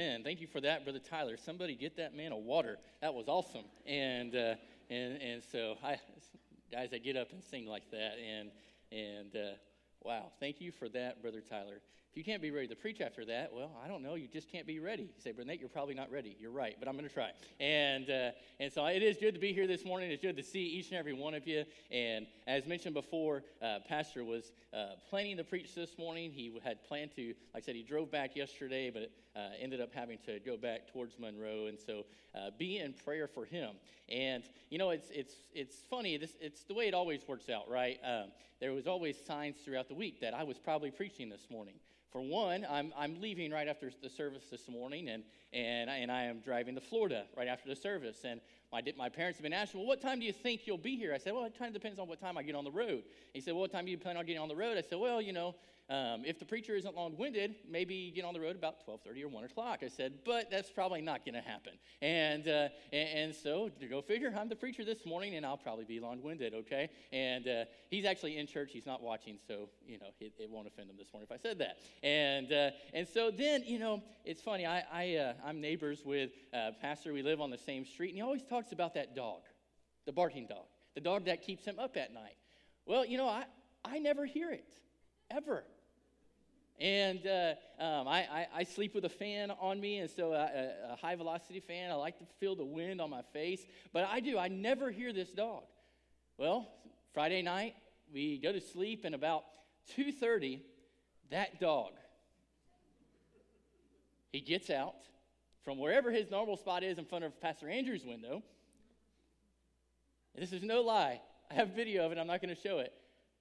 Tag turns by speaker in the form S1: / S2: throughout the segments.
S1: Amen. Thank you for that, Brother Tyler. Somebody get that man a water. That was awesome. And uh, and and so I guys I get up and sing like that and and uh, wow, thank you for that, Brother Tyler. If you can't be ready to preach after that, well, I don't know. You just can't be ready. You say, Brother Nate, you're probably not ready. You're right, but I'm going to try. And, uh, and so it is good to be here this morning. It's good to see each and every one of you. And as mentioned before, uh, Pastor was uh, planning to preach this morning. He had planned to, like I said, he drove back yesterday, but uh, ended up having to go back towards Monroe. And so uh, be in prayer for him. And, you know, it's, it's, it's funny. This, it's the way it always works out, right? Um, there was always signs throughout the week that I was probably preaching this morning. For one, I'm, I'm leaving right after the service this morning, and, and, I, and I am driving to Florida right after the service. And my, my parents have been asking, Well, what time do you think you'll be here? I said, Well, it kind of depends on what time I get on the road. He said, Well, what time do you plan on getting on the road? I said, Well, you know, um, if the preacher isn't long-winded, maybe get on the road about 12:30 or 1 o'clock. I said, but that's probably not going to happen. And, uh, and, and so to go figure, I'm the preacher this morning, and I'll probably be long-winded. Okay? And uh, he's actually in church. He's not watching, so you know it, it won't offend him this morning if I said that. And uh, and so then you know it's funny. I, I uh, I'm neighbors with uh, pastor. We live on the same street, and he always talks about that dog, the barking dog, the dog that keeps him up at night. Well, you know I I never hear it ever. And uh, um, I, I, I, sleep with a fan on me, and so a, a, high velocity fan. I like to feel the wind on my face, but I do. I never hear this dog. Well, Friday night we go to sleep, and about 2:30, that dog he gets out from wherever his normal spot is in front of Pastor Andrew's window. This is no lie. I have video of it. I'm not going to show it.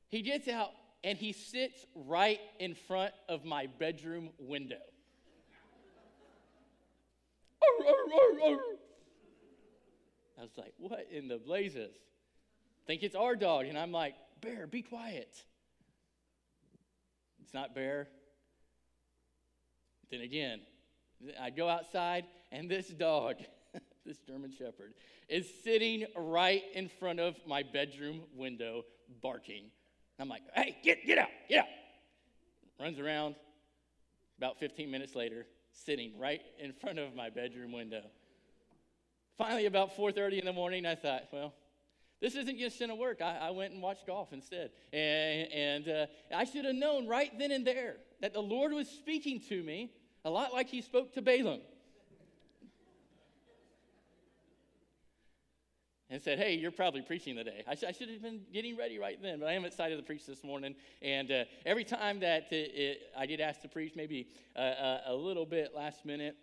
S1: He gets out and he sits right in front of my bedroom window. I was like, what in the blazes? Think it's our dog. And I'm like, Bear, be quiet. It's not Bear. Then again, I go outside, and this dog, this German Shepherd, is sitting right in front of my bedroom window barking. I'm like, hey, get, get out, get out. Runs around. About 15 minutes later, sitting right in front of my bedroom window. Finally, about 4:30 in the morning, I thought, well, this isn't just going to work. I, I, went and watched golf instead. And, and uh, I should have known right then and there that the Lord was speaking to me a lot like he spoke to Balaam. And said, Hey, you're probably preaching today. I, sh- I, should have been getting ready right then, but I am excited to preach this morning. And uh, every time that it, it, I get asked to preach, maybe uh, uh, a little bit last minute,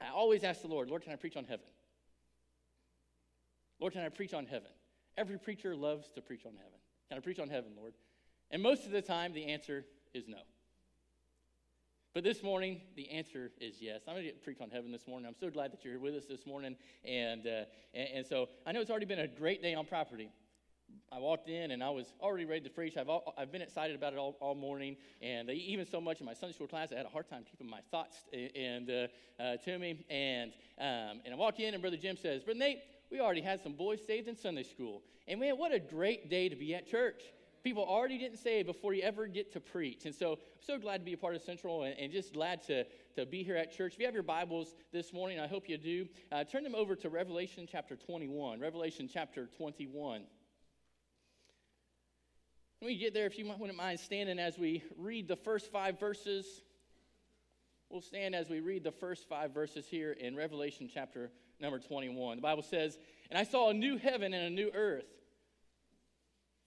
S1: I always ask the Lord, Lord, can I preach on heaven? Lord, can I preach on heaven? Every preacher loves to preach on heaven. Can I preach on heaven, Lord? And most of the time, the answer is no. But this morning, the answer is yes. I'm going to preach on heaven this morning. I'm so glad that you're here with us this morning. And, uh, and, and, so I know it's already been a great day on property. I walked in and I was already ready to preach. I've, all, I've been excited about it all, all morning. And even so much in my Sunday school class, I had a hard time keeping my thoughts and, uh, uh, to me. And, um, and I walk in and Brother Jim says, Brother Nate, we already had some boys saved in Sunday school. And man, what a great day to be at church people already didn't say before you ever get to preach. And so I'm so glad to be a part of Central and, and just glad to, to be here at church. If you have your Bibles this morning, I hope you do, uh, turn them over to Revelation chapter 21. Revelation chapter 21. When you get there, if you wouldn't mind standing as we read the first five verses, we'll stand as we read the first five verses here in Revelation chapter number 21. The Bible says, And I saw a new heaven and a new earth.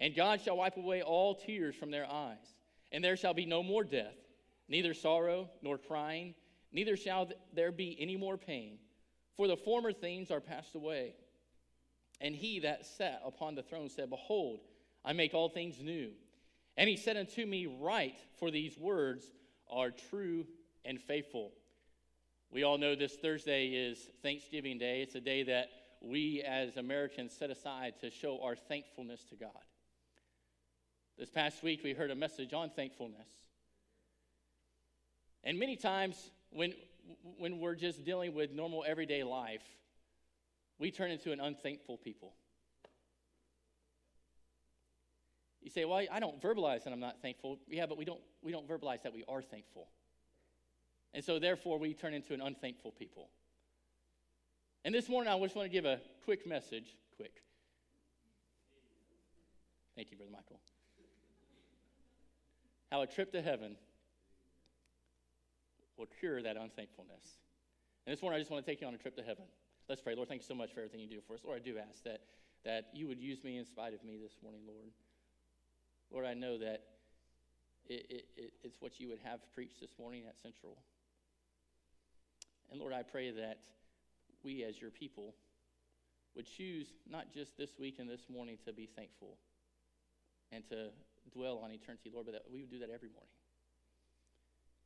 S1: And God shall wipe away all tears from their eyes, and there shall be no more death, neither sorrow nor crying, neither shall there be any more pain, for the former things are passed away. And he that sat upon the throne said, Behold, I make all things new. And he said unto me, Write, for these words are true and faithful. We all know this Thursday is Thanksgiving Day. It's a day that we as Americans set aside to show our thankfulness to God. This past week, we heard a message on thankfulness. And many times, when, when we're just dealing with normal everyday life, we turn into an unthankful people. You say, Well, I don't verbalize that I'm not thankful. Yeah, but we don't, we don't verbalize that we are thankful. And so, therefore, we turn into an unthankful people. And this morning, I just want to give a quick message. Quick. Thank you, Brother Michael. How a trip to heaven will cure that unthankfulness. And this morning, I just want to take you on a trip to heaven. Let's pray. Lord, thank you so much for everything you do for us. Lord, I do ask that, that you would use me in spite of me this morning, Lord. Lord, I know that it, it, it, it's what you would have preached this morning at Central. And Lord, I pray that we as your people would choose not just this week and this morning to be thankful and to dwell on eternity, Lord, but that we would do that every morning.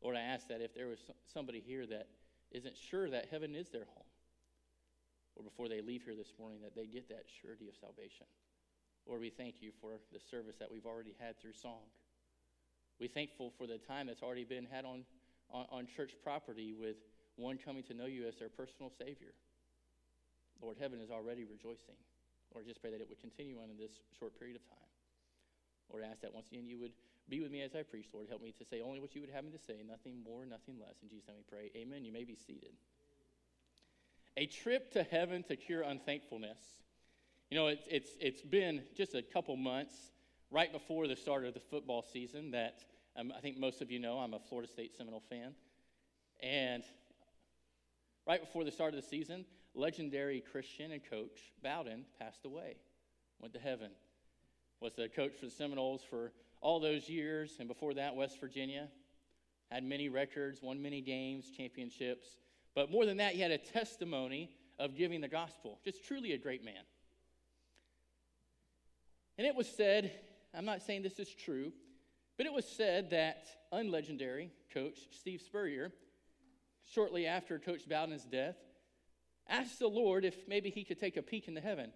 S1: Lord, I ask that if there was somebody here that isn't sure that heaven is their home, or before they leave here this morning, that they get that surety of salvation. Lord, we thank you for the service that we've already had through song. We're thankful for the time that's already been had on, on, on church property with one coming to know you as their personal Savior. Lord, heaven is already rejoicing. Lord, just pray that it would continue on in this short period of time. Lord, I ask that once again you would be with me as I preach. Lord, help me to say only what you would have me to say, nothing more, nothing less. In Jesus' name we pray. Amen. You may be seated. A trip to heaven to cure unthankfulness. You know, it's, it's, it's been just a couple months right before the start of the football season that um, I think most of you know I'm a Florida State Seminole fan. And right before the start of the season, legendary Christian and coach Bowden passed away, went to heaven. Was the coach for the Seminoles for all those years, and before that, West Virginia. Had many records, won many games, championships. But more than that, he had a testimony of giving the gospel. Just truly a great man. And it was said, I'm not saying this is true, but it was said that unlegendary coach Steve Spurrier, shortly after Coach Bowden's death, asked the Lord if maybe he could take a peek into heaven.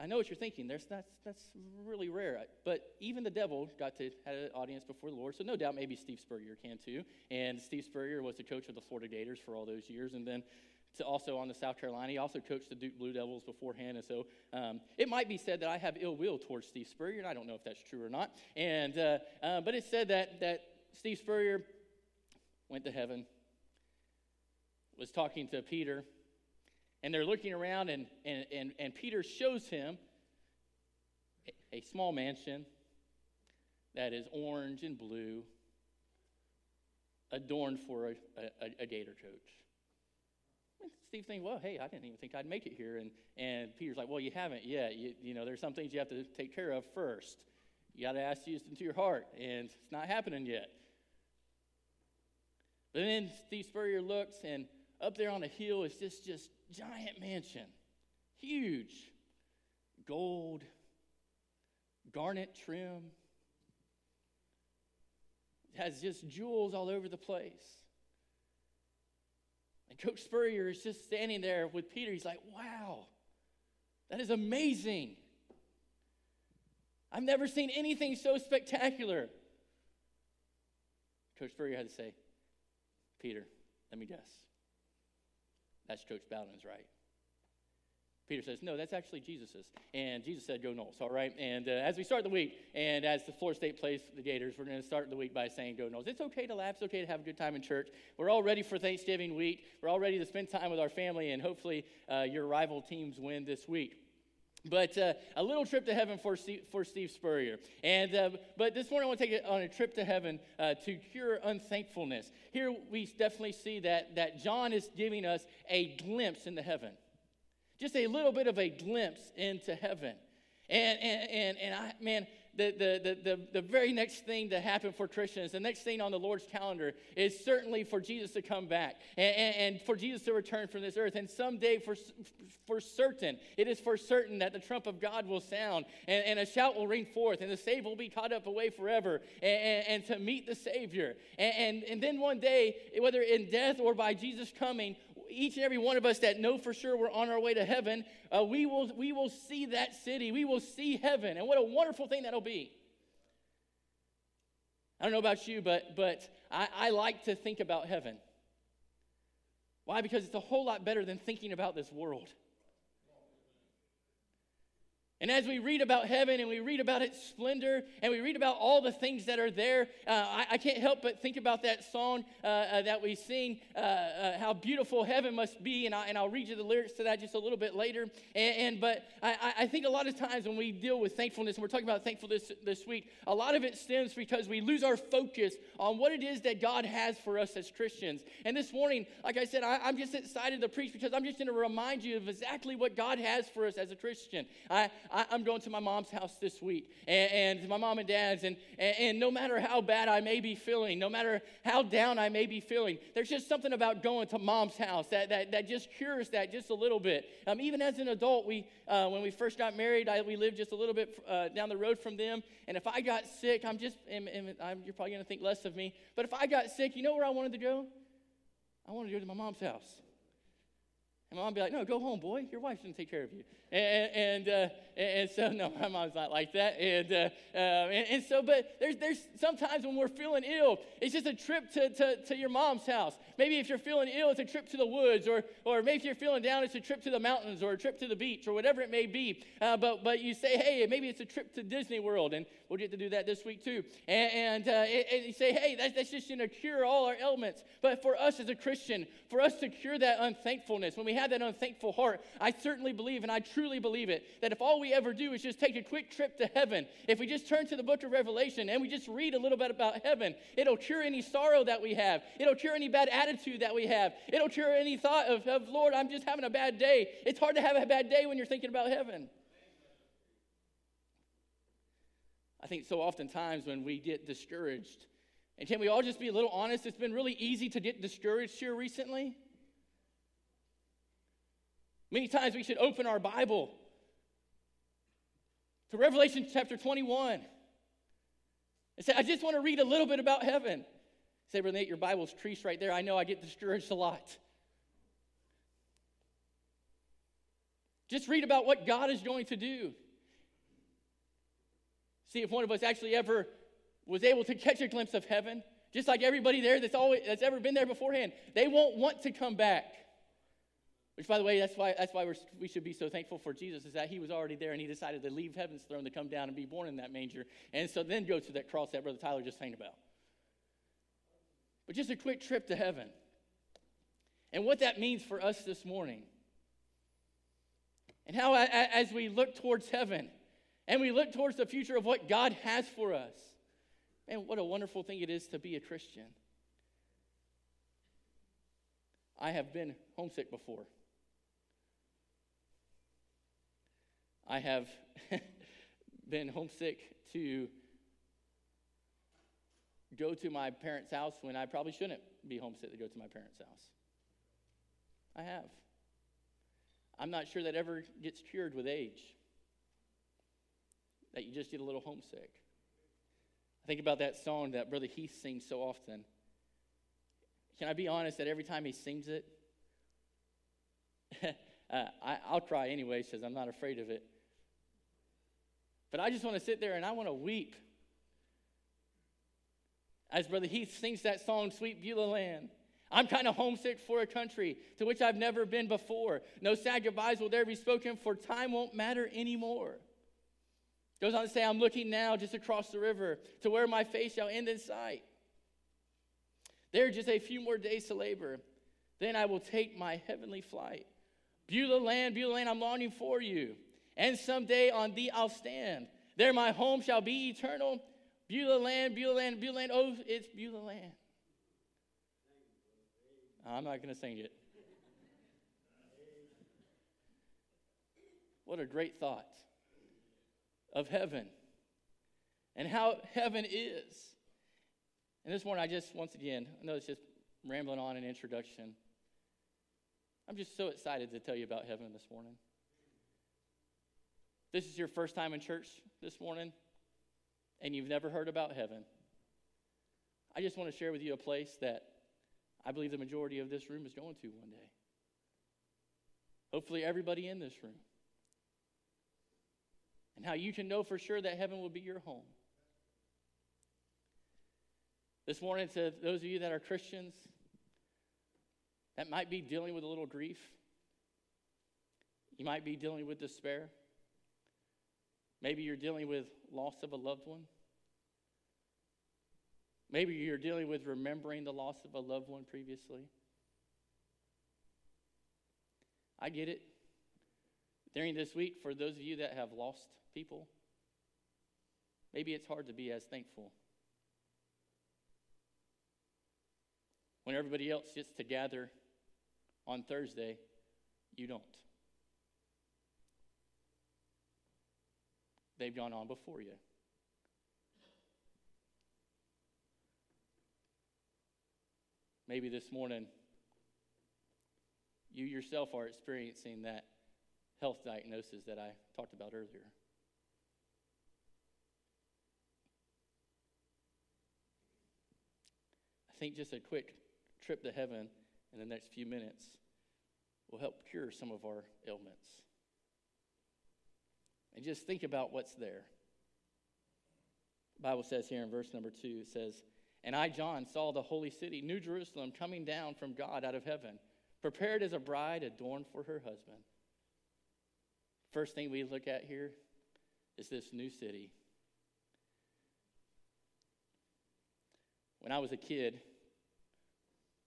S1: I know what you're thinking. There's, that's, that's really rare. But even the devil got to have an audience before the Lord. So no doubt maybe Steve Spurrier can too. And Steve Spurrier was the coach of the Florida Gators for all those years. And then to also on the South Carolina. He also coached the Duke Blue Devils beforehand. And so um, it might be said that I have ill will towards Steve Spurrier. And I don't know if that's true or not. And, uh, uh, but it's said that, that Steve Spurrier went to heaven, was talking to Peter and they're looking around, and, and, and, and Peter shows him a, small mansion that is orange and blue, adorned for a, a, a gator coach. Steve thinks, well, hey, I didn't even think I'd make it here. And, and Peter's like, well, you haven't yet. You, you know, there's some things you have to take care of first. You got to ask Jesus into your heart, and it's not happening yet. But then Steve Spurrier looks, and up there on a hill is this just giant mansion, huge, gold, garnet trim. It has just jewels all over the place. And Coach Spurrier is just standing there with Peter. He's like, wow, that is amazing. I've never seen anything so spectacular. Coach Spurrier had to say, Peter, let me guess. That's Coach Bowden's right. Peter says, No, that's actually Jesus's. And Jesus said, Go Noles, all right? And uh, as we start the week, and as the Florida State plays the Gators, we're going to start the week by saying, Go Noles. It's okay to laugh, it's okay to have a good time in church. We're all ready for Thanksgiving week. We're all ready to spend time with our family, and hopefully uh, your rival teams win this week. But uh, a little trip to heaven for Steve, for Steve Spurrier. And, uh, but this morning I want to take it on a trip to heaven uh, to cure unthankfulness. Here we definitely see that, that John is giving us a glimpse into heaven. Just a little bit of a glimpse into heaven. And, and, and, and I, man, the, the, the, the, very next thing to happen for Christians, the next thing on the Lord's calendar is certainly for Jesus to come back and, and, and, for Jesus to return from this earth. And someday, for, for certain, it is for certain that the trump of God will sound and, and a shout will ring forth and the saved will be caught up away forever and, and to meet the Savior. And, and, and then one day, whether in death or by Jesus coming, each and every one of us that know for sure we're on our way to heaven, uh, we, will, we will see that city. We will see heaven. And what a wonderful thing that'll be. I don't know about you, but, but I, I like to think about heaven. Why? Because it's a whole lot better than thinking about this world. And as we read about heaven and we read about its splendor and we read about all the things that are there, uh, I, I, can't help but think about that song uh, uh, that we sing, uh, uh, How Beautiful Heaven Must Be. And, I, will read you the lyrics to that just a little bit later. And, and But I, I, think a lot of times when we deal with thankfulness, and we're talking about thankfulness this, week, a lot of it stems because we lose our focus on what it is that God has for us as Christians. And this morning, like I said, I, am just excited to preach because I'm just going to remind you of exactly what God has for us as a Christian. I, I, am going to my mom's house this week and, and my mom and dad's, and, and, and, no matter how bad I may be feeling, no matter how down I may be feeling, there's just something about going to mom's house that, that, that just cures that just a little bit. Um, even as an adult, we, uh, when we first got married, I, we lived just a little bit uh, down the road from them. And if I got sick, I'm just, I'm, you're probably going to think less of me, but if I got sick, you know where I wanted to go? I wanted to go to my mom's house. And my mom would be like, no, go home, boy. Your wife's to take care of you. And, and, uh, and, so, no, my mom's not like that. And, uh, uh, and, and, so, but there's, there's sometimes when we're feeling ill, it's just a trip to, to, to your mom's house. Maybe if you're feeling ill, it's a trip to the woods. Or, or maybe if you're feeling down, it's a trip to the mountains or a trip to the beach or whatever it may be. Uh, but, but you say, hey, maybe it's a trip to Disney World. And we'll get to do that this week too. And, and, uh, and you say, hey, that's, that's just going to cure all our ailments. But for us as a Christian, for us to cure that unthankfulness, when we have that unthankful heart, I certainly believe and I truly believe it that if all we ever do is just take a quick trip to heaven, if we just turn to the book of Revelation and we just read a little bit about heaven, it'll cure any sorrow that we have. It'll cure any bad attitude that we have. It'll cure any thought of, of Lord, I'm just having a bad day. It's hard to have a bad day when you're thinking about heaven. I think so oftentimes when we get discouraged, and can we all just be a little honest? It's been really easy to get discouraged here recently. Many times we should open our Bible to Revelation chapter 21 and say, I just want to read a little bit about heaven. Say, Brother Nate, your Bible's creased right there. I know I get discouraged a lot. Just read about what God is going to do. See if one of us actually ever was able to catch a glimpse of heaven, just like everybody there that's always that's ever been there beforehand. They won't want to come back. Which, by the way, that's why, that's why we should be so thankful for Jesus, is that he was already there and he decided to leave heaven's throne to come down and be born in that manger. And so then go to that cross that Brother Tyler just sang about. But just a quick trip to heaven. And what that means for us this morning. And how, as we look towards heaven and we look towards the future of what God has for us, man, what a wonderful thing it is to be a Christian. I have been homesick before. I have been homesick to go to my parents' house when I probably shouldn't be homesick to go to my parents' house. I have. I'm not sure that ever gets cured with age, that you just get a little homesick. I think about that song that Brother Heath sings so often. Can I be honest that every time he sings it, uh, I, will cry anyway because I'm not afraid of it. But I just want to sit there and I want to weep. As Brother Heath sings that song, Sweet Beulah Land. I'm kind of homesick for a country to which I've never been before. No sad goodbyes will there be spoken, for time won't matter anymore. Goes on to say, I'm looking now just across the river to where my face shall end in sight. There are just a few more days to labor. Then I will take my heavenly flight. Beulah land, Beulah land, I'm longing for you and someday on thee I'll stand. There my home shall be eternal. Beulah land, Beulah land, Beulah land. Oh, it's Beulah land. I'm not going to sing it. What a great thought of heaven and how heaven is. And this morning, I just, once again, I know it's just rambling on an introduction. I'm just so excited to tell you about heaven this morning this is your first time in church this morning and you've never heard about heaven, I just want to share with you a place that I believe the majority of this room is going to one day. hopefully, everybody in this room, and how you can know for sure that heaven will be your home. This morning, to those of you that are Christians, that might be dealing with a little grief, you might be dealing with despair. Maybe you're dealing with loss of a loved one. Maybe you're dealing with remembering the loss of a loved one previously. I get it. During this week, for those of you that have lost people, maybe it's hard to be as thankful. When everybody else gets to gather on Thursday, you don't. They've gone on before you. Maybe this morning, you yourself are experiencing that health diagnosis that I talked about earlier. I think just a quick trip to heaven in the next few minutes will help cure some of our ailments. And just think about what's there. The Bible says here in verse number two, it says, And I, John, saw the holy city, New Jerusalem, coming down from God out of heaven, prepared as a bride adorned for her husband. First thing we look at here is this new city. When I was a kid,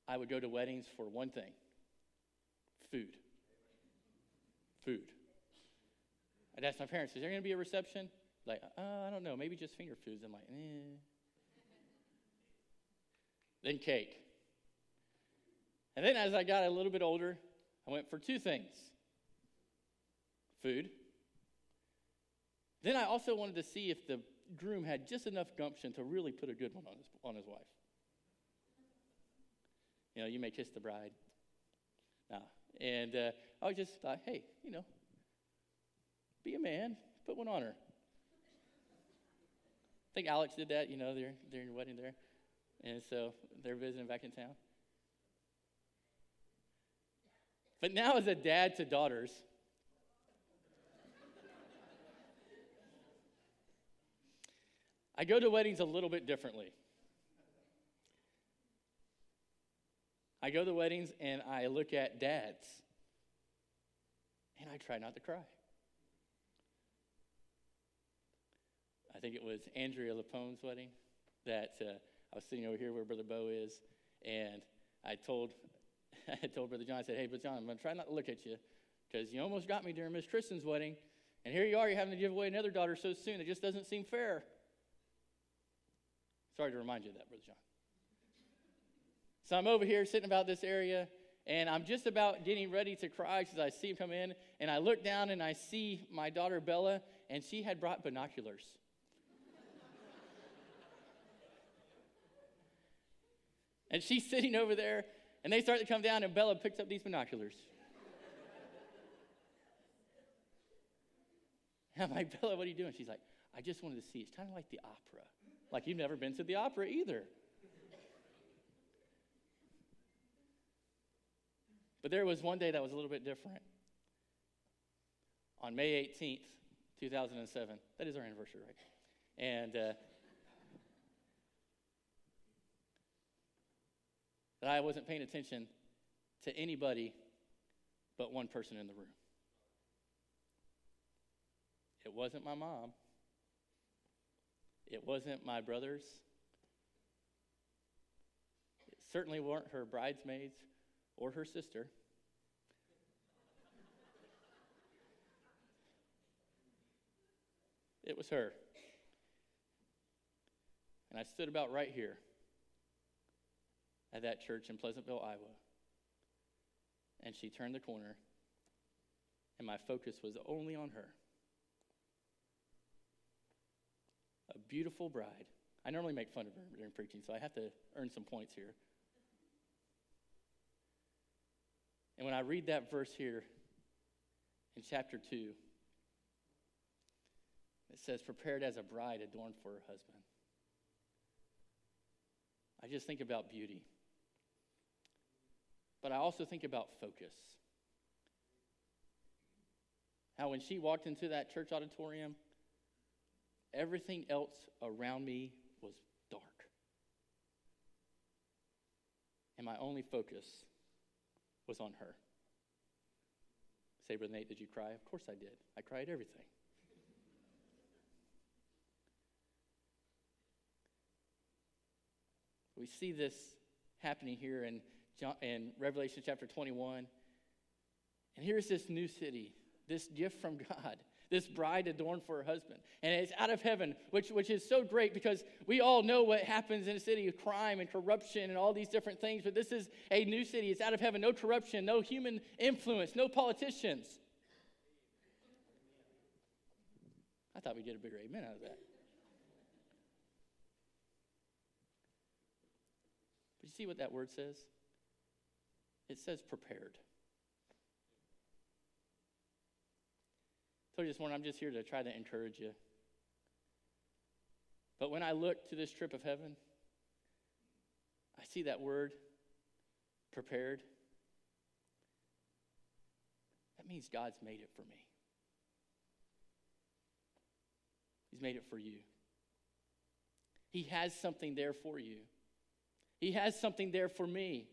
S1: I would go to weddings for one thing food. Food. I'd ask my parents, is there going to be a reception? Like, uh, I don't know, maybe just finger foods. I'm like, eh. then cake. And then as I got a little bit older, I went for two things food. Then I also wanted to see if the groom had just enough gumption to really put a good one on his, on his wife. You know, you may kiss the bride. Nah. And uh, I just thought, hey, you know, be a man, put one on her. I think Alex did that, you know, during, during your wedding there. And so they're visiting back in town. But now, as a dad to daughters, I go to weddings a little bit differently. I go to weddings and I look at dads and I try not to cry. Think it was Andrea Lapone's wedding that uh, I was sitting over here where Brother Bo is, and I told I told Brother John, I said, "Hey, Brother John, I'm going to try not to look at you because you almost got me during Miss Tristan's wedding, and here you are, you're having to give away another daughter so soon. It just doesn't seem fair." Sorry to remind you of that, Brother John. So I'm over here sitting about this area, and I'm just about getting ready to cry because I see him come in, and I look down and I see my daughter Bella, and she had brought binoculars. And she's sitting over there, and they start to come down, and Bella picks up these binoculars. I'm like, Bella, what are you doing? She's like, I just wanted to see. It's kind of like the opera. Like you've never been to the opera either. But there was one day that was a little bit different. On May 18th, 2007, that is our anniversary, right? And uh, that I wasn't paying attention to anybody but one person in the room. It wasn't my mom. It wasn't my brothers. It certainly weren't her bridesmaids or her sister. It was her. And I stood about right here at that church in Pleasantville, Iowa. And she turned the corner, and my focus was only on her. A beautiful bride. I normally make fun of her during preaching, so I have to earn some points here. And when I read that verse here in chapter 2, it says, prepared as a bride adorned for her husband. I just think about beauty. But I also think about focus. how when she walked into that church auditorium, everything else around me was dark. And my only focus was on her. Say, Brother Nate, did you cry? Of course I did. I cried everything. We see this happening here in, John, in Revelation chapter 21. And here's this new city, this gift from God, this bride adorned for her husband. And it's out of heaven, which, which is so great because we all know what happens in a city of crime and corruption and all these different things. But this is a new city. It's out of heaven, no corruption, no human influence, no politicians. I thought we'd get a bigger amen out of that. But you see what that word says? It says prepared. I told you this morning, I'm just here to try to encourage you. But when I look to this trip of heaven, I see that word, prepared. That means God's made it for me. He's made it for you. He has something there for you. He has something there for me.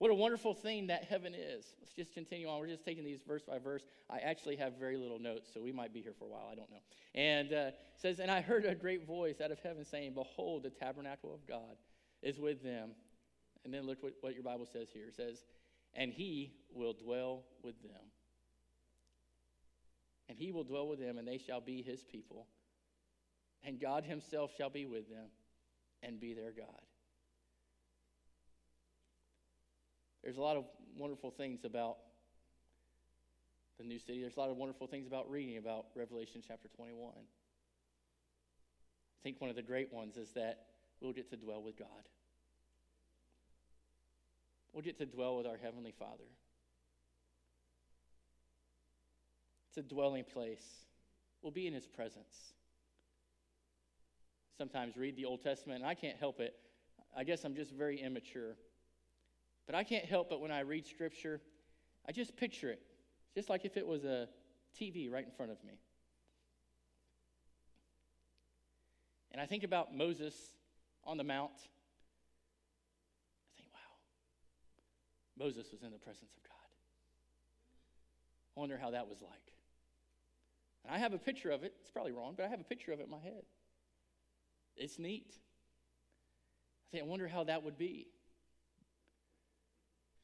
S1: What a wonderful thing that heaven is. Let's just continue on. We're just taking these verse by verse. I actually have very little notes, so we might be here for a while. I don't know. And uh, says, And I heard a great voice out of heaven saying, Behold, the tabernacle of God is with them. And then look what, what your Bible says here. It says, And he will dwell with them. And he will dwell with them, and they shall be his people. And God himself shall be with them and be their God. There's a lot of wonderful things about the new city. There's a lot of wonderful things about reading about Revelation chapter 21. I think one of the great ones is that we'll get to dwell with God. We'll get to dwell with our Heavenly Father. It's a dwelling place. We'll be in His presence. Sometimes read the Old Testament, and I can't help it. I guess I'm just very immature. But I can't help but when I read Scripture, I just picture it, just like if it was a TV right in front of me. And I think about Moses on the Mount. I think, wow, Moses was in the presence of God. I wonder how that was like. And I have a picture of it. It's probably wrong, but I have a picture of it in my head. It's neat. I think, I wonder how that would be.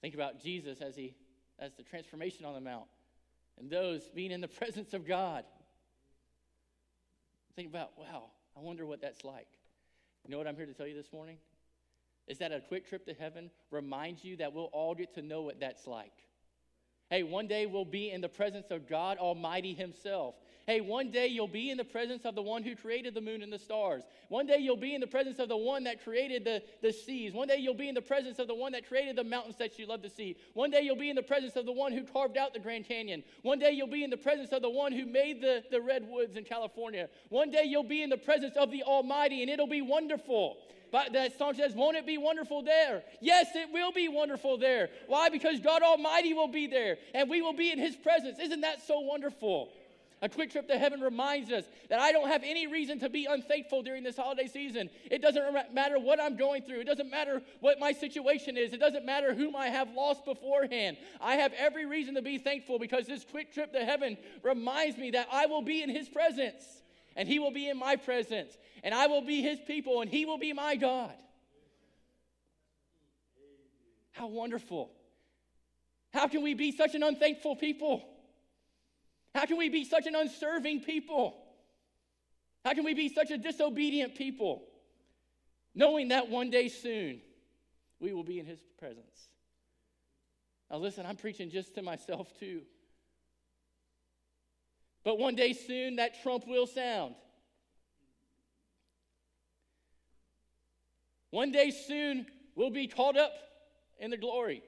S1: Think about Jesus as he as the transformation on the mount and those being in the presence of God. Think about, wow, I wonder what that's like. You know what I'm here to tell you this morning? Is that a quick trip to heaven reminds you that we'll all get to know what that's like. Hey, one day we'll be in the presence of God Almighty Himself. Hey, one day you'll be in the presence of the one who created the moon and the stars. One day you'll be in the presence of the one that created the, the seas. One day you'll be in the presence of the one that created the mountains that you love to see. One day you'll be in the presence of the one who carved out the Grand Canyon. One day you'll be in the presence of the one who made the, the redwoods in California. One day you'll be in the presence of the Almighty, and it'll be wonderful. But that song says, Won't it be wonderful there? Yes, it will be wonderful there. Why? Because God Almighty will be there and we will be in His presence. Isn't that so wonderful? A quick trip to heaven reminds us that I don't have any reason to be unthankful during this holiday season. It doesn't matter what I'm going through, it doesn't matter what my situation is, it doesn't matter whom I have lost beforehand. I have every reason to be thankful because this quick trip to heaven reminds me that I will be in His presence and He will be in my presence and I will be His people and He will be my God. How wonderful. How can we be such an unthankful people? How can we be such an unserving people? How can we be such a disobedient people? Knowing that one day soon we will be in his presence. Now, listen, I'm preaching just to myself too. But one day soon that trump will sound. One day soon we'll be caught up in the glory.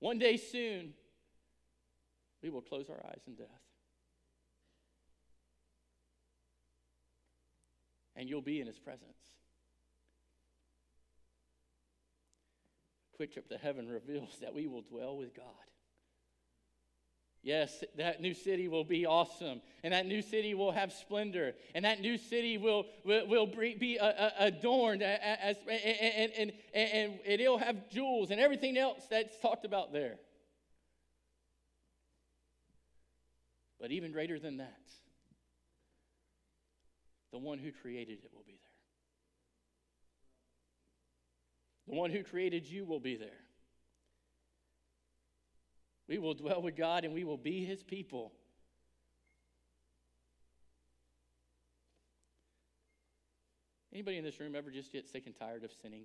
S1: One day soon, we will close our eyes in death. And you'll be in his presence. Quick Trip to Heaven reveals that we will dwell with God. Yes, that new city will be awesome, and that new city will have splendor, and that new city will, will, will be uh, uh, adorned, as, and, and, and, and it'll have jewels and everything else that's talked about there. But even greater than that, the one who created it will be there. The one who created you will be there. We will dwell with God and we will be his people. Anybody in this room ever just get sick and tired of sinning?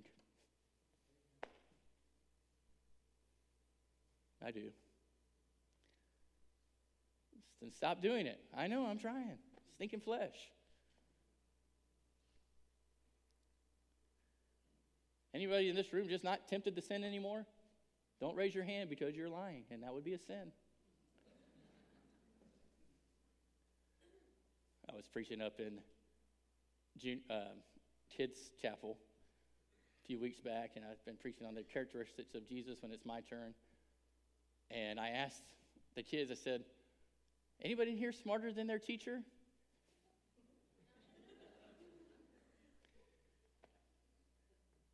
S1: I do. Then stop doing it. I know, I'm trying. Stinking flesh. Anybody in this room just not tempted to sin anymore? Don't raise your hand because you're lying, and that would be a sin. I was preaching up in June, uh, kids' chapel a few weeks back, and I've been preaching on the characteristics of Jesus when it's my turn. And I asked the kids, I said, anybody in here smarter than their teacher?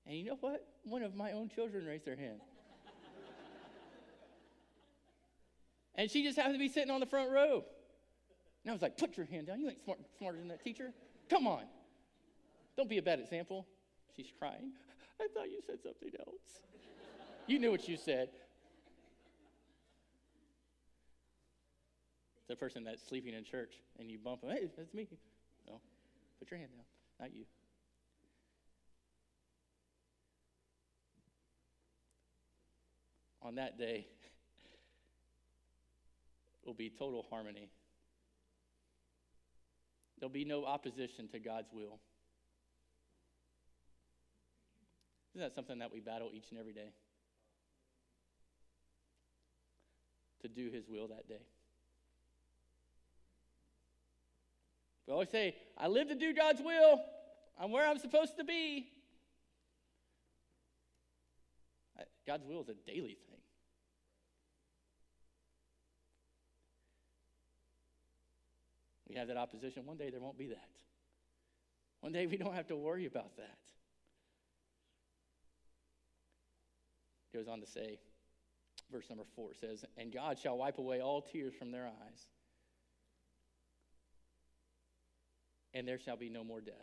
S1: And you know what? One of my own children raised their hand. And she just happened to be sitting on the front row. And I was like, put your hand down. You ain't smart, smarter than that teacher. Come on. Don't be a bad example. She's crying. I thought you said something else. you knew what you said. The person that's sleeping in church and you bump them, hey, that's me. No, put your hand down, not you. On that day, will be total harmony. There'll be no opposition to God's will. Isn't that something that we battle each and every day? To do His will that day. We always say, I live to do God's will. I'm where I'm supposed to be. God's will is a daily thing. We have that opposition. One day there won't be that. One day we don't have to worry about that. Goes on to say, verse number four says, And God shall wipe away all tears from their eyes, and there shall be no more death,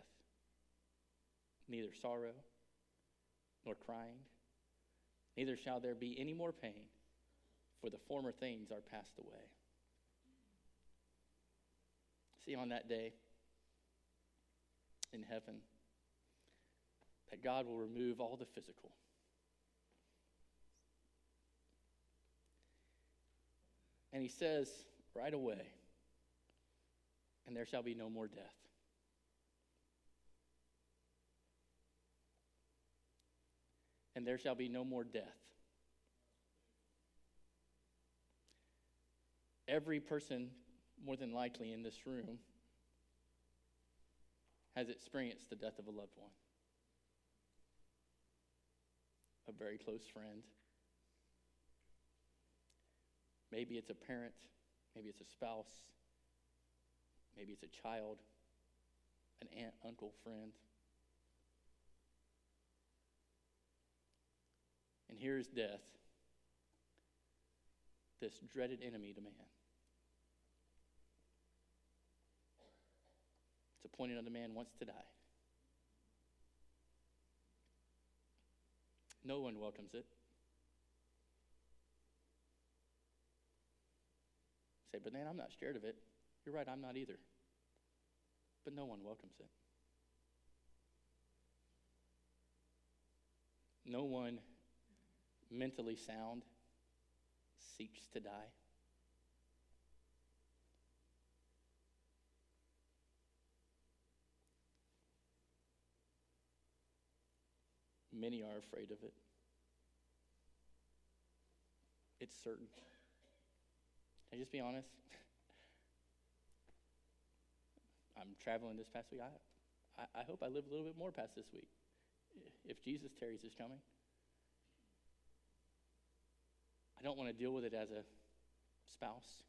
S1: neither sorrow nor crying, neither shall there be any more pain, for the former things are passed away. See, on that day in heaven, that God will remove all the physical. And he says right away, and there shall be no more death. And there shall be no more death. Every person more than likely in this room, has experienced the death of a loved one, a very close friend. Maybe it's a parent, maybe it's a spouse, maybe it's a child, an aunt, uncle, friend. And here's death, this dreaded enemy to man. Appointed unto man once to die. No one welcomes it. Say, but man, I'm not scared of it. You're right, I'm not either. But no one welcomes it. No one mentally sound seeks to die. Many are afraid of it. It's certain. Can I just be honest? I'm traveling this past week. I, I, I hope I live a little bit more past this week. If Jesus tarries is coming. I don't want to deal with it as a spouse.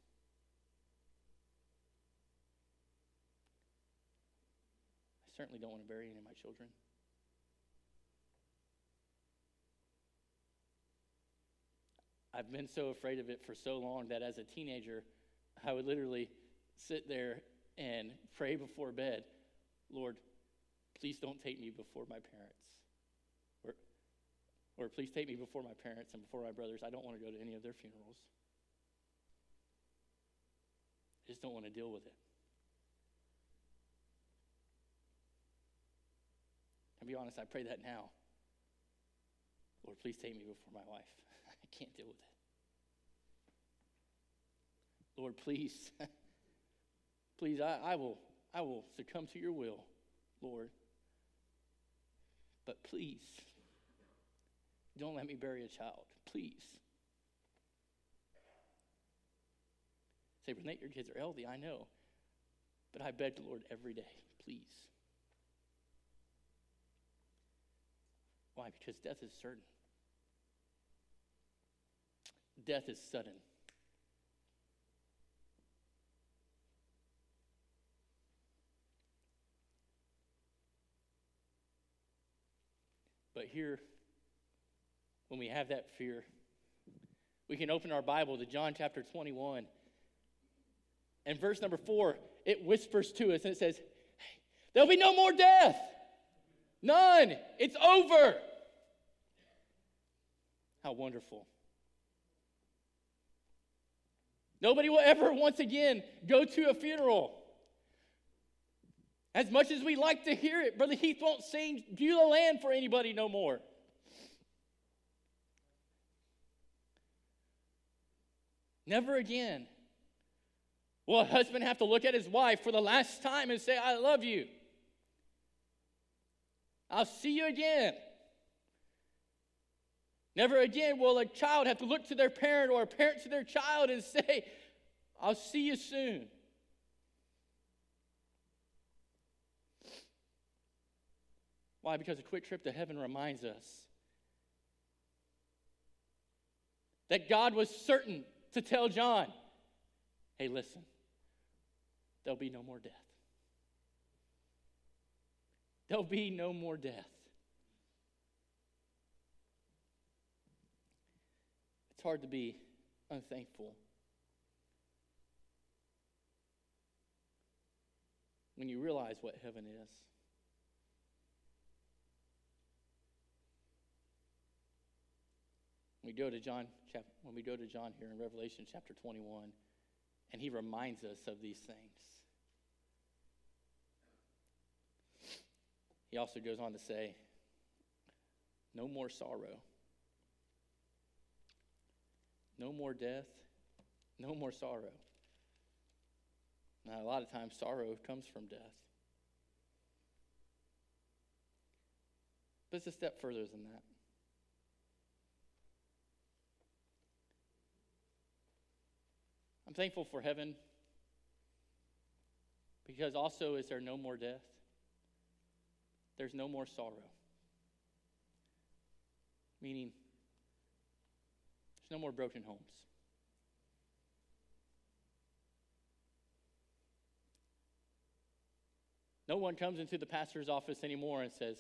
S1: I certainly don't want to bury any of my children. I've been so afraid of it for so long that as a teenager, I would literally sit there and pray before bed Lord, please don't take me before my parents. Or, or please take me before my parents and before my brothers. I don't want to go to any of their funerals. I just don't want to deal with it. I'll be honest, I pray that now. Lord, please take me before my wife. I can't deal with it. Lord, please, please, I, I, will, I will succumb to your will, Lord. But please, don't let me bury a child. Please. Say, Renee, your kids are healthy, I know. But I beg the Lord every day, please. Why? Because death is certain. Death is sudden. But here, when we have that fear, we can open our Bible to John chapter 21. And verse number four, it whispers to us and it says, hey, There'll be no more death. None. It's over. How wonderful. Nobody will ever once again go to a funeral. As much as we like to hear it, Brother Heath won't sing Beulah Land for anybody no more. Never again will a husband have to look at his wife for the last time and say, I love you. I'll see you again. Never again will a child have to look to their parent or a parent to their child and say, I'll see you soon. Why? Because a quick trip to heaven reminds us that God was certain to tell John, hey, listen, there'll be no more death. There'll be no more death. It's hard to be unthankful when you realize what heaven is. we go to John when we go to John here in Revelation chapter 21, and he reminds us of these things. He also goes on to say, no more sorrow, no more death, no more sorrow. Now, a lot of times, sorrow comes from death. But it's a step further than that. I'm thankful for heaven because also is there no more death? There's no more sorrow. Meaning, there's no more broken homes. No one comes into the pastor's office anymore and says,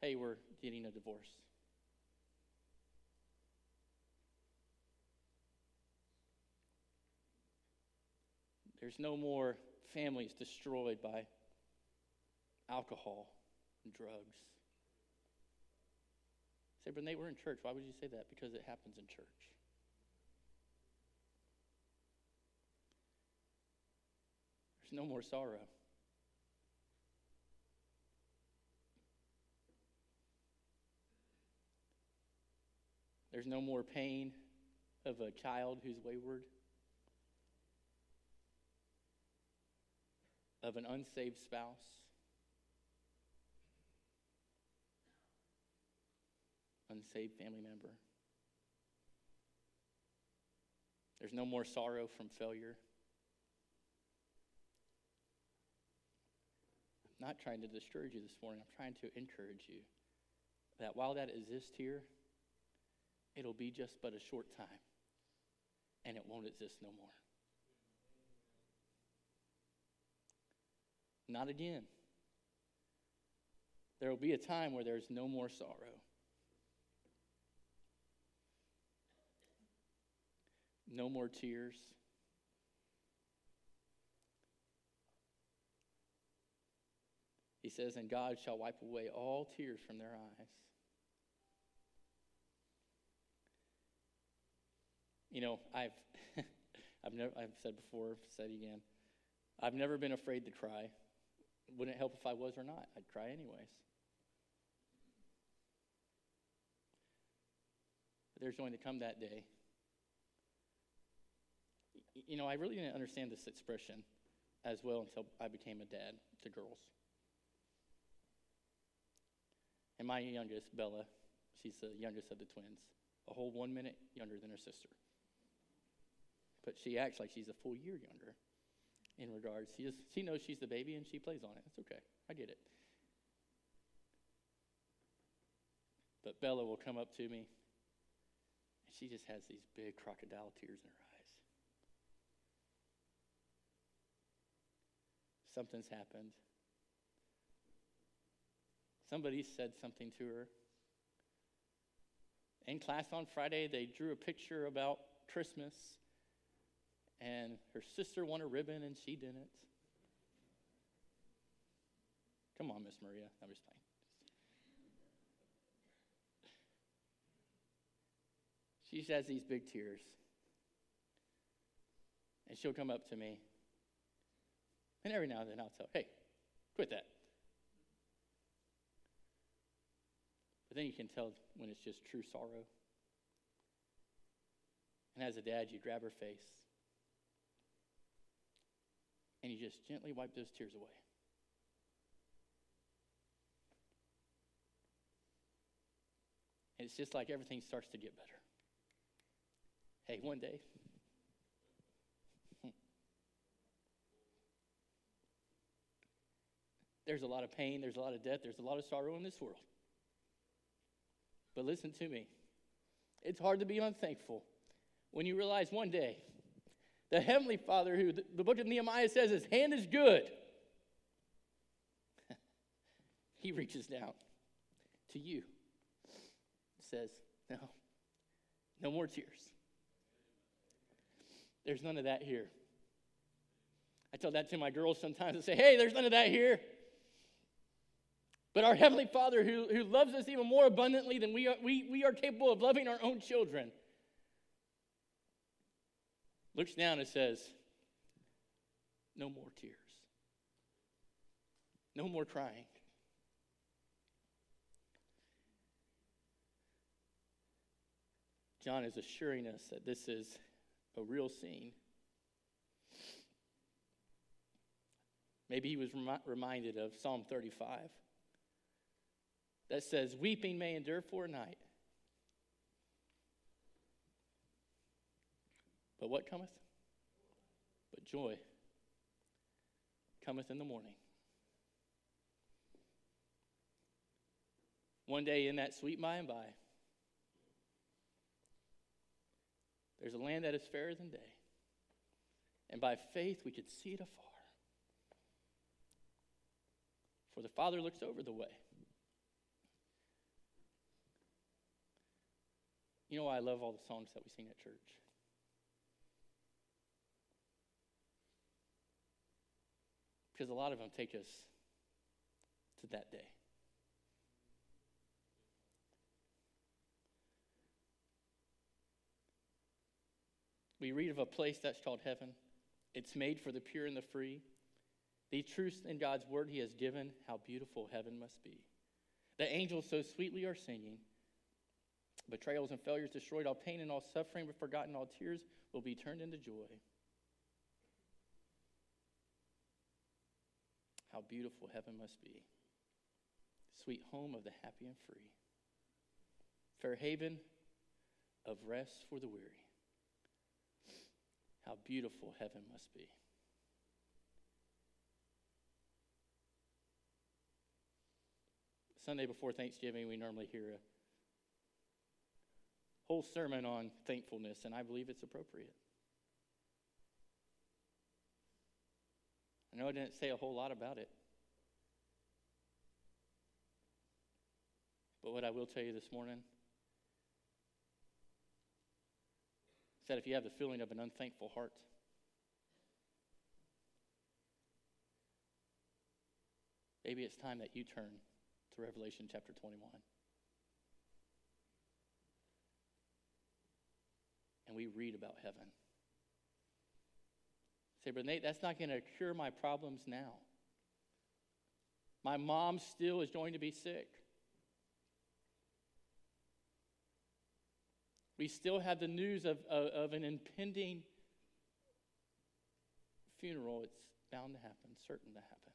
S1: Hey, we're getting a divorce. There's no more families destroyed by alcohol and drugs. Say, but they were in church. Why would you say that? Because it happens in church. There's no more sorrow. There's no more pain of a child who's wayward. of an unsaved spouse. Unsaved family member. There's no more sorrow from failure. I'm not trying to discourage you this morning. I'm trying to encourage you that while that exists here, it'll be just but a short time, and it won't exist no more. Not again. There will be a time where there's no more sorrow. No more tears. He says, And God shall wipe away all tears from their eyes. You know, I've, I've, never, I've said before, said again, I've never been afraid to cry. Wouldn't it help if I was or not? I'd cry anyways. But there's going to come that day. You know, I really didn't understand this expression as well until I became a dad to girls. And my youngest, Bella, she's the youngest of the twins, a whole one minute younger than her sister. But she acts like she's a full year younger in regards. She, is, she knows she's the baby and she plays on it. It's okay. I get it. But Bella will come up to me and she just has these big crocodile tears in her eyes. Something's happened. Somebody said something to her. In class on Friday, they drew a picture about Christmas and her sister won a ribbon and she didn't. Come on, Miss Maria. I'm just playing. She has these big tears. And she'll come up to me. And every now and then I'll tell, hey, quit that. But then you can tell when it's just true sorrow. And as a dad, you grab her face and you just gently wipe those tears away. And it's just like everything starts to get better. Hey, one day, there's a lot of pain, there's a lot of death, there's a lot of sorrow in this world. But listen to me. It's hard to be unthankful when you realize one day the Heavenly Father, who the book of Nehemiah says his hand is good, he reaches down to you, says, No, no more tears. There's none of that here. I tell that to my girls sometimes and say, Hey, there's none of that here. But our Heavenly Father, who, who loves us even more abundantly than we are, we, we are capable of loving our own children, looks down and says, No more tears. No more crying. John is assuring us that this is a real scene. Maybe he was remi- reminded of Psalm 35 that says, Weeping may endure for a night, But what cometh? But joy cometh in the morning. One day in that sweet by and by, there's a land that is fairer than day. And by faith, we could see it afar. For the Father looks over the way. You know why I love all the songs that we sing at church? Because a lot of them take us to that day. We read of a place that's called heaven. It's made for the pure and the free. The truths in God's word He has given, how beautiful heaven must be. The angels so sweetly are singing. Betrayals and failures destroyed, all pain and all suffering, but forgotten, all tears will be turned into joy. How beautiful heaven must be. Sweet home of the happy and free. Fair haven of rest for the weary. How beautiful heaven must be. Sunday before Thanksgiving, we normally hear a whole sermon on thankfulness, and I believe it's appropriate. I know I didn't say a whole lot about it. But what I will tell you this morning is that if you have the feeling of an unthankful heart, maybe it's time that you turn to Revelation chapter 21. And we read about heaven. Say, but Nate, that's not going to cure my problems now. My mom still is going to be sick. We still have the news of, of, of an impending funeral. It's bound to happen, certain to happen.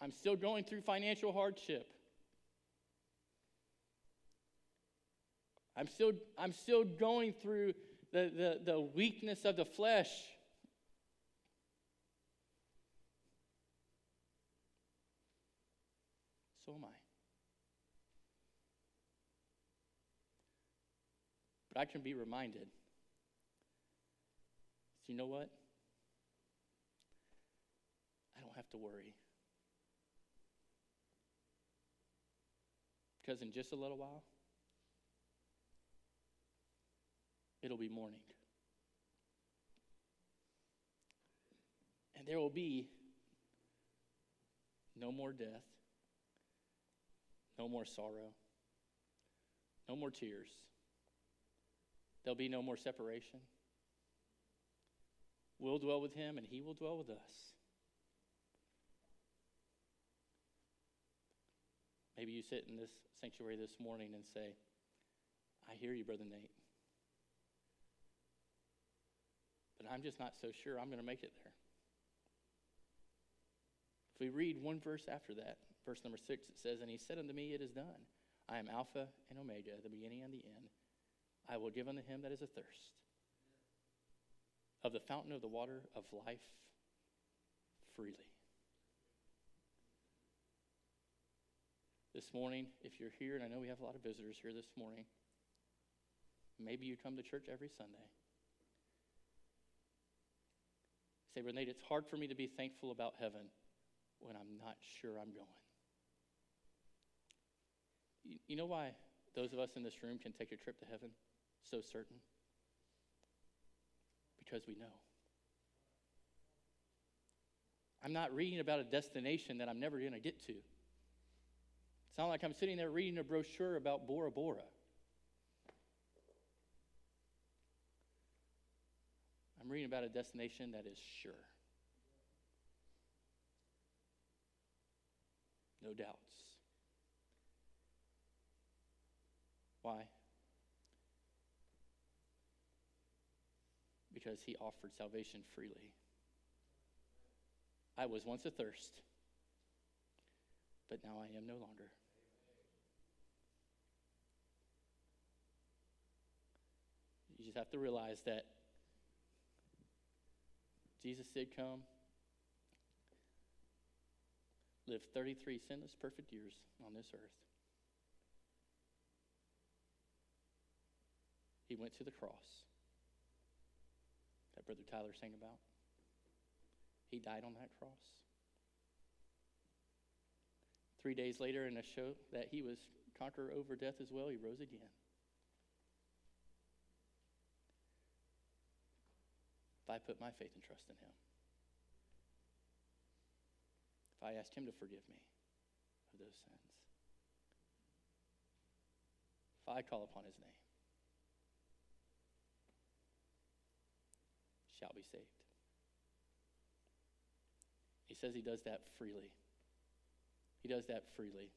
S1: I'm still going through financial hardship. I'm still, I'm still going through the, the, the weakness of the flesh. So am I. But I can be reminded. So you know what? I don't have to worry. Because in just a little while, it'll be morning. And there will be no more death, no more sorrow, no more tears. There'll be no more separation. We'll dwell with him, and he will dwell with us. Maybe you sit in this sanctuary this morning and say, I hear you, Brother Nate. But I'm just not so sure I'm going to make it there. If we read one verse after that, verse number six, it says, And he said unto me, It is done. I am Alpha and Omega, the beginning and the end. I will give unto him that is athirst of the fountain of the water of life freely. This morning, if you're here, and I know we have a lot of visitors here this morning, maybe you come to church every Sunday. Say, Renee, it's hard for me to be thankful about heaven when I'm not sure I'm going. You, you know why those of us in this room can take a trip to heaven? so certain? Because we know. I'm not reading about a destination that I'm never going to get to. It's not like I'm sitting there reading a brochure about Bora Bora. I'm reading about a destination that is sure. No doubts. Why? because he offered salvation freely. I was once athirst, but now I am no longer. You just have to realize that Jesus did come, lived 33 sinless, perfect years on this earth. He went to the cross that Brother Tyler sang about. He died on that cross. Three days later, in a show that he was conqueror over death as well, he rose again. If I put my faith and trust in him, if I ask him to forgive me of those sins, if I call upon his name, shall be saved. He says he does that freely. He does that freely.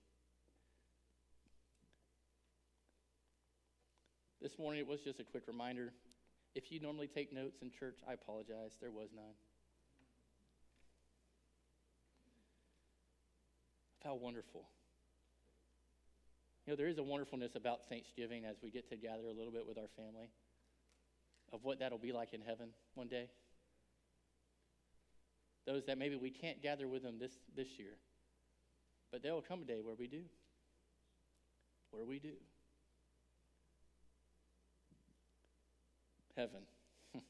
S1: This morning it was just a quick reminder. If you normally take notes in church, I apologize. There was none. How wonderful. You know, there is a wonderfulness about Thanksgiving as we get to gather a little bit with our family of what that'll be like in heaven one day. Those that maybe we can't gather with them this, this year. But there will come a day where we do. Where we do. Heaven.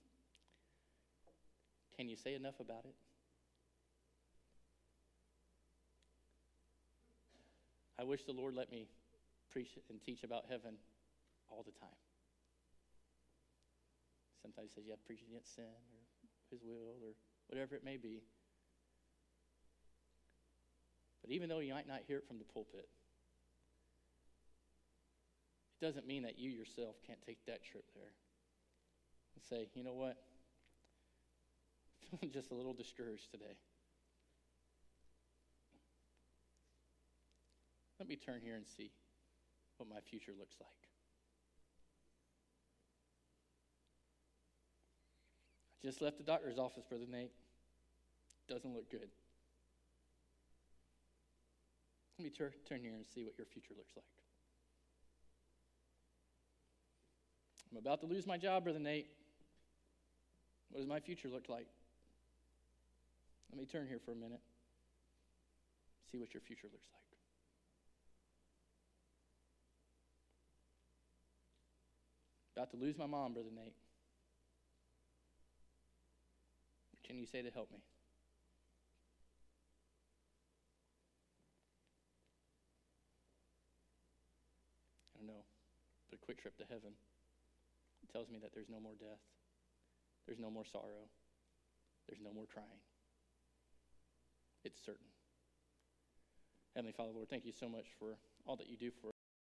S1: Can you say enough about it? I wish the Lord let me preach and teach about heaven all the time. Sometimes he says yeah, have to preach against sin or his will or whatever it may be. But even though you might not hear it from the pulpit, it doesn't mean that you yourself can't take that trip there and say, you know what? I'm feeling just a little discouraged today. Let me turn here and see what my future looks like. I just left the doctor's office, Brother Nate. Doesn't look good. Let me tur- turn here and see what your future looks like. I'm about to lose my job, Brother Nate. What does my future look like? Let me turn here for a minute. See what your future looks like. About to lose my mom, Brother Nate. What can you say to help me? I don't know, but a quick trip to heaven tells me that there's no more death, there's no more sorrow, there's no more crying. It's certain. Heavenly Father, Lord, thank you so much for all that you do for